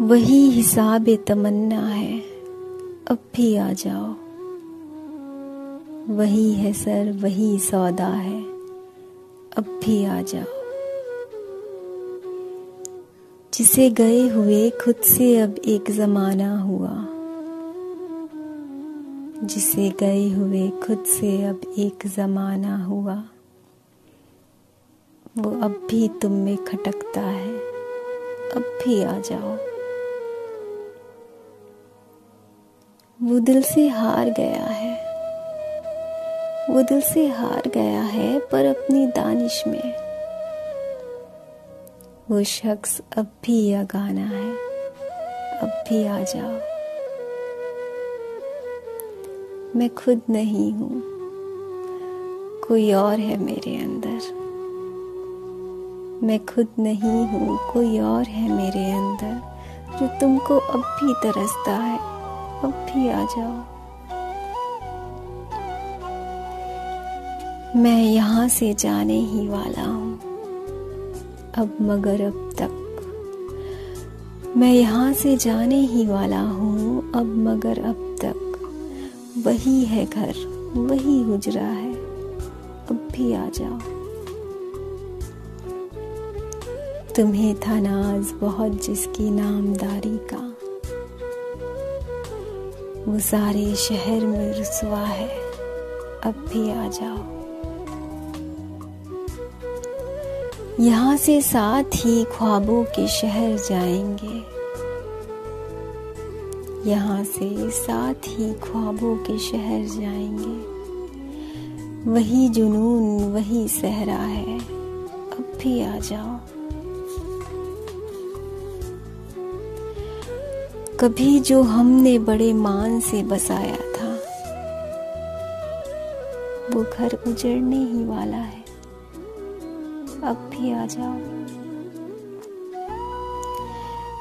वही हिसाब तमन्ना है। अब भी आ जाओ। वही है सर, वही सौदा है। अब भी आ जाओ। जिसे गए हुए खुद से अब एक जमाना हुआ। जिसे गए हुए खुद से अब एक जमाना हुआ। वो अब भी तुम में खटकता है। अब भी आ जाओ। वो दिल से हार गया है। वो दिल से हार गया है पर अपनी दानिश में। वो शख्स अब भी गाना है। अब भी आ जाओ। मैं खुद नहीं हूँ। कोई और है मेरे अंदर। मैं खुद नहीं हूँ। कोई और है मेरे अंदर जो तुमको अब भी तरसता है। अब भी आ जाओ। मैं यहाँ से जाने ही वाला हूँ। अब मगर अब तक। मैं यहाँ से जाने ही वाला हूँ, अब मगर अब तक। वही है घर, वही हुजरा है। अब भी आ जाओ। तुम्हें था नाज बहुत जिसकी नामदारी। वो सारे शहर में रुसवा है। अब भी आ जाओ। यहाँ से साथ ही ख्वाबों के शहर जाएँगे। यहाँ से साथ ही ख्वाबों के शहर जाएँगे। वही जुनून, वही सहरा है। अब भी आ जाओ। कभी जो हमने बड़े मान से बसाया था, वो घर उजड़ने ही वाला है। अब भी आ जाओ।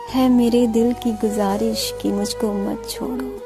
है मेरे दिल की गुजारिश कि मुझको मत छोड़ो।